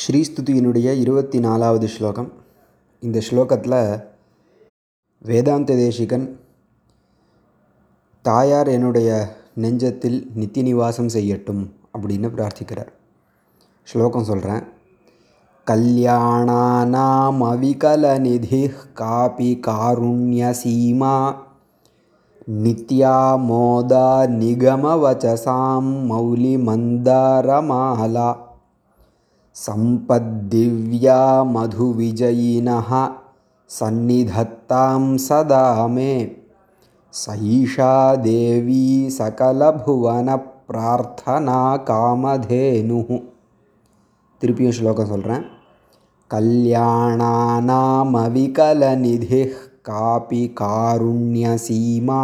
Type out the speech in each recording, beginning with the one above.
ஸ்ரீஸ்துதியினுடைய இருபத்தி நாலாவது ஸ்லோகம். இந்த ஸ்லோகத்தில் வேதாந்த தேசிகன் தாயார் என்னுடைய நெஞ்சத்தில் நித்தி நிவாசம் செய்யட்டும் அப்படின்னு பிரார்த்திக்கிறார். ஸ்லோகம் சொல்கிறேன் கல்யாணானாம் அவிகலநிதி காபி காருண்ய சீமா நித்யா மோதா நிகமவச்சசாம் மௌலிமந்தாரமாலா सम्पद्दिव्या मधुविजयिनः सन्निधत्तां सदा मे सैषा देवी सकलभुवनप्रार्थना कामधेनुः திருப்பியும் ஸ்லோகம் சொல்கிறேன் கல்யாணானாமவிகலநிதிः காபி காருண்யசீமா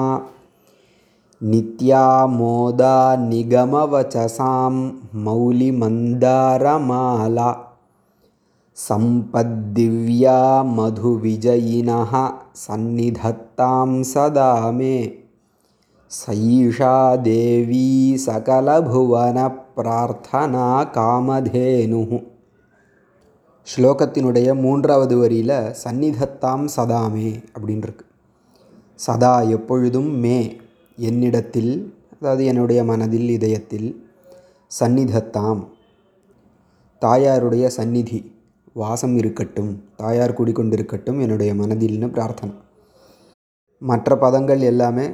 நித்யா மோதா நிகமவச்சசாம் மௌலிமந்தாரமாலா सम्पद्दिव्या मधुविजयिनः सन्निधत्तां सदा मे सैषा देवी सकलभुवनप्रार्थना காமதேனுः ஸ்லோகத்தினுடைய மூன்றாவது வரியில் சந்நிதத்தாம் சதாமே அப்படின்னு இருக்கு சதா எப்பொழுதும் மே என்னிடத்தில் அதாவது என்னுடைய மனதில் இதயத்தில் சந்நிதத்தாம். தாயாருடைய சந்நிதி வாசம் இருக்கட்டும் தாயார் குடிக்கொண்டிருக்கட்டும் என்னுடைய மனதில்னு பிரார்த்தனை. மற்ற பதங்கள் எல்லாமே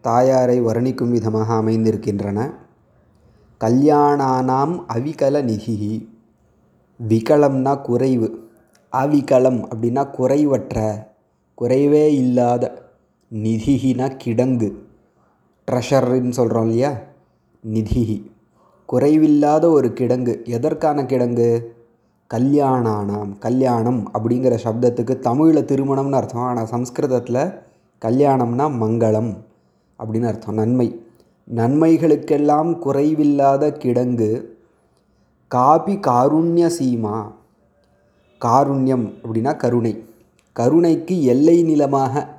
தாயாரை வர்ணிக்கும் விதமாக அமைந்திருக்கின்றன. கல்யாணானாம் அவிகல நிதி விகலம்னா குறைவு. அவிகலம் அப்படின்னா குறைவற்ற குறைவே இல்லாத நிதினா கிடங்கு. ட்ரெஷர்ன்னு சொல்கிறோம் இல்லையா? நிதிஹி. குறைவில்லாத ஒரு கிடங்கு. எதற்கான கிடங்கு? கல்யாணானாம் கல்யாணம் அப்படிங்கிற சப்தத்துக்கு தமிழில் திருமணம்னு அர்த்தம். ஆனால் சம்ஸ்கிருதத்தில் கல்யாணம்னா மங்களம் அப்படின்னு அர்த்தம். நன்மை. நன்மைகளுக்கெல்லாம் குறைவில்லாத கிடங்கு காபி காருண்ய சீமா. காருண்யம் அப்படின்னா கருணை. கருணைக்கு எல்லை நிலமாக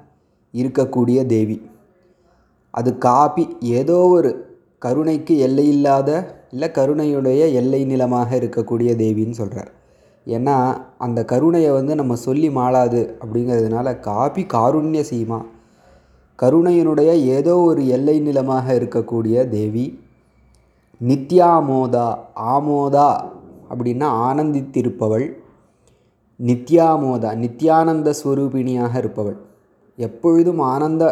இருக்கக்கூடிய தேவி. அது காபி ஏதோ ஒரு கருணைக்கு எல்லை இல்லாத இல்லை கருணையுடைய எல்லை நிலமாக இருக்கக்கூடிய தேவின்னு சொல்கிறார் ஏன்னா அந்த கருணையை வந்து நம்ம சொல்லி மாளாது அப்படிங்கிறதுனால காபி காருண்ய சீமா. கருணையினுடைய ஏதோ ஒரு எல்லை நிலமாக இருக்கக்கூடிய தேவி நித்யாமோதா ஆமோதா அப்படின்னா ஆனந்தித்திருப்பவள் நித்யாமோதா நித்யானந்த ஸ்வரூபிணியாக இருப்பவள். எப்பொழுதும் ஆனந்த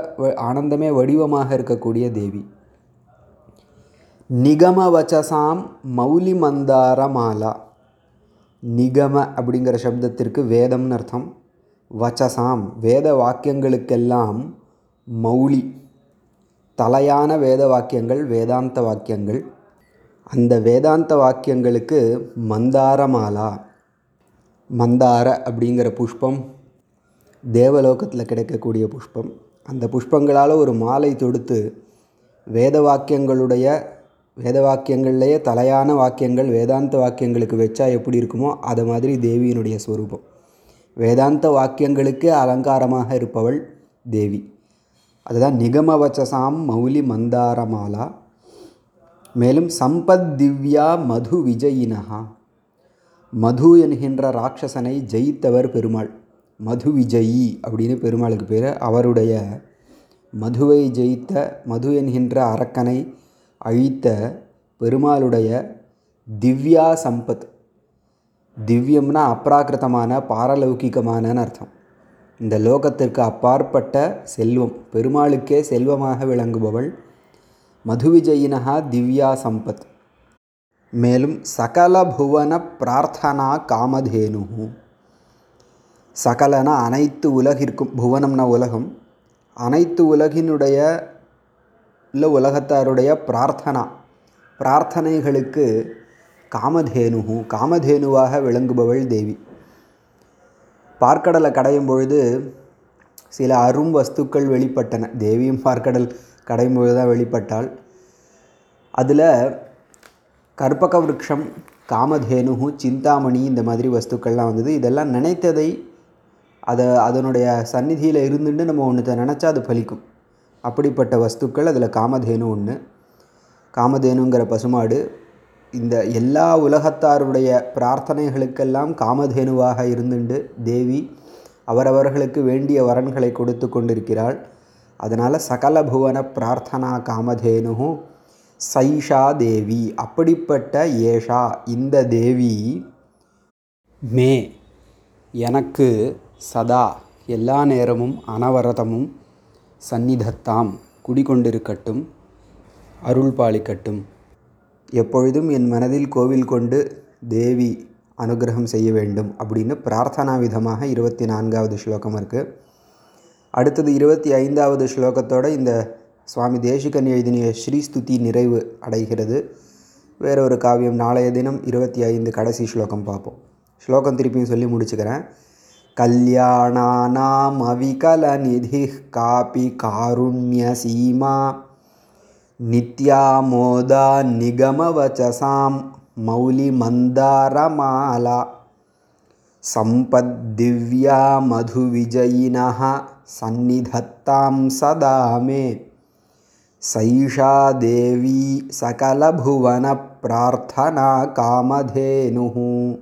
ஆனந்தமே வடிவமாக இருக்கக்கூடிய தேவி. நிகம வச்சசாம் மௌலி மந்தார மாலா. நிகம அப்படிங்கிற சப்தத்திற்கு வேதம்னு அர்த்தம். வச்சசாம் வேத வாக்கியங்களுக்கெல்லாம் மௌலி. தலையான வேத வாக்கியங்கள் வேதாந்த வாக்கியங்கள். அந்த வேதாந்த வாக்கியங்களுக்கு மந்தார மாலா. மந்தார அப்படிங்கிற புஷ்பம் தேவலோகத்தில் கிடைக்கக்கூடிய புஷ்பம். அந்த புஷ்பங்களால் ஒரு மாலை தொடுத்து வேத வாக்கியங்களுடைய வேத வாக்கியங்கள்லேயே தலையான வாக்கியங்கள் வேதாந்த வாக்கியங்களுக்கு வச்சா எப்படி இருக்குமோ அதை மாதிரி தேவியினுடைய ஸ்வரூபம் வேதாந்த வாக்கியங்களுக்கு அலங்காரமாக இருப்பவள் தேவி. அதுதான் நிகமவச்சசாம் மௌலி மந்தாரமாலா. மேலும் சம்பத் திவ்யா மது விஜயினஹா. மது என்கின்ற ராட்சசனை ஜெயித்தவர் பெருமாள். மது விஜயி அப்படின்னு பெருமாளுக்கு பேர். அவருடைய மதுவை ஜெயித்த மது என்கின்ற அரக்கனை அழித்த பெருமாளுடைய திவ்யா சம்பத். திவ்யம்னா அப்ராக்கிருத்தமான பாரலௌகிகமானன்னு அர்த்தம். இந்த லோகத்திற்கு அப்பாற்பட்ட செல்வம் பெருமாளுக்கே செல்வமாக விளங்குபவள் மதுவிஜயினஹா திவ்யா சம்பத். மேலும் சகல புவன பிரார்த்தனா காமதேனு சகலன அனைத்து உலகிற்கும் புவனம்னா உலகம் அனைத்து உலகினுடைய இல்லை உலகத்தாருடைய பிரார்த்தனா. பிரார்த்தனைகளுக்கு காமதேனு காமதேனுவாக விளங்குபவள் தேவி. பார்க்கடலை கடையும் பொழுது சில அரும் வஸ்துக்கள் வெளிப்பட்டன. தேவியும் பார்க்கடல் கடையும் பொழுது தான் வெளிப்பட்டாள். அதில் கற்பக விருட்சம் காமதேனு சிந்தாமணி இந்த மாதிரி வஸ்துக்கள்லாம் வந்தது. இதெல்லாம் நினைத்ததை அதை அதனுடைய சந்நிதியில் இருந்துட்டு நம்ம ஒன்றத்தை நினச்சா அது பலிக்கும். அப்படிப்பட்ட வஸ்துக்கள் அதில் காமதேனு ஒன்று காமதேனுங்கிற பசுமாடு இந்த எல்லா உலகத்தாருடைய பிரார்த்தனைகளுக்கெல்லாம் காமதேனுவாக இருந்துண்டு. தேவி அவரவர்களுக்கு வேண்டிய வரன்களை கொடுத்து கொண்டிருக்கிறாள். அதனால் சகல புவன பிரார்த்தனா காமதேனு சைஷா தேவி. அப்படிப்பட்ட ஏஷா இந்த தேவி மே எனக்கு சதா எல்லா நேரமும் அனவரதமும் சந்நிதத்தாம் குடிகொண்டிருக்கட்டும் அருள் பாலிக்கட்டும். எப்பொழுதும் என் மனதில் கோவில் கொண்டு தேவி அனுகிரகம் செய்ய வேண்டும் அப்படின்னு பிரார்த்தனா விதமாக இருபத்தி நான்காவது ஸ்லோகம் இருக்குது அடுத்தது இருபத்தி ஐந்தாவது ஸ்லோகத்தோடு இந்த சுவாமி தேசிகன் எழுதினிய ஸ்ரீஸ்துதி நிறைவு அடைகிறது. வேறொரு காவியம் நாளைய தினம் இருபத்தி ஐந்து கடைசி ஸ்லோகம் பார்ப்போம். ஸ்லோகம் திருப்பியும் சொல்லி முடிச்சுக்கிறேன். कल्याणानामविकलनिधिः कापि कारुण्यसीमा। नित्या मोदा निगमवचसां मौलिमन्दारमाला। सम्पद्दिव्या मधुविजयिनः सन्निधत्तां सदा मे। सैषा देवी सकलभुवनप्रार्थना कामधेनुः।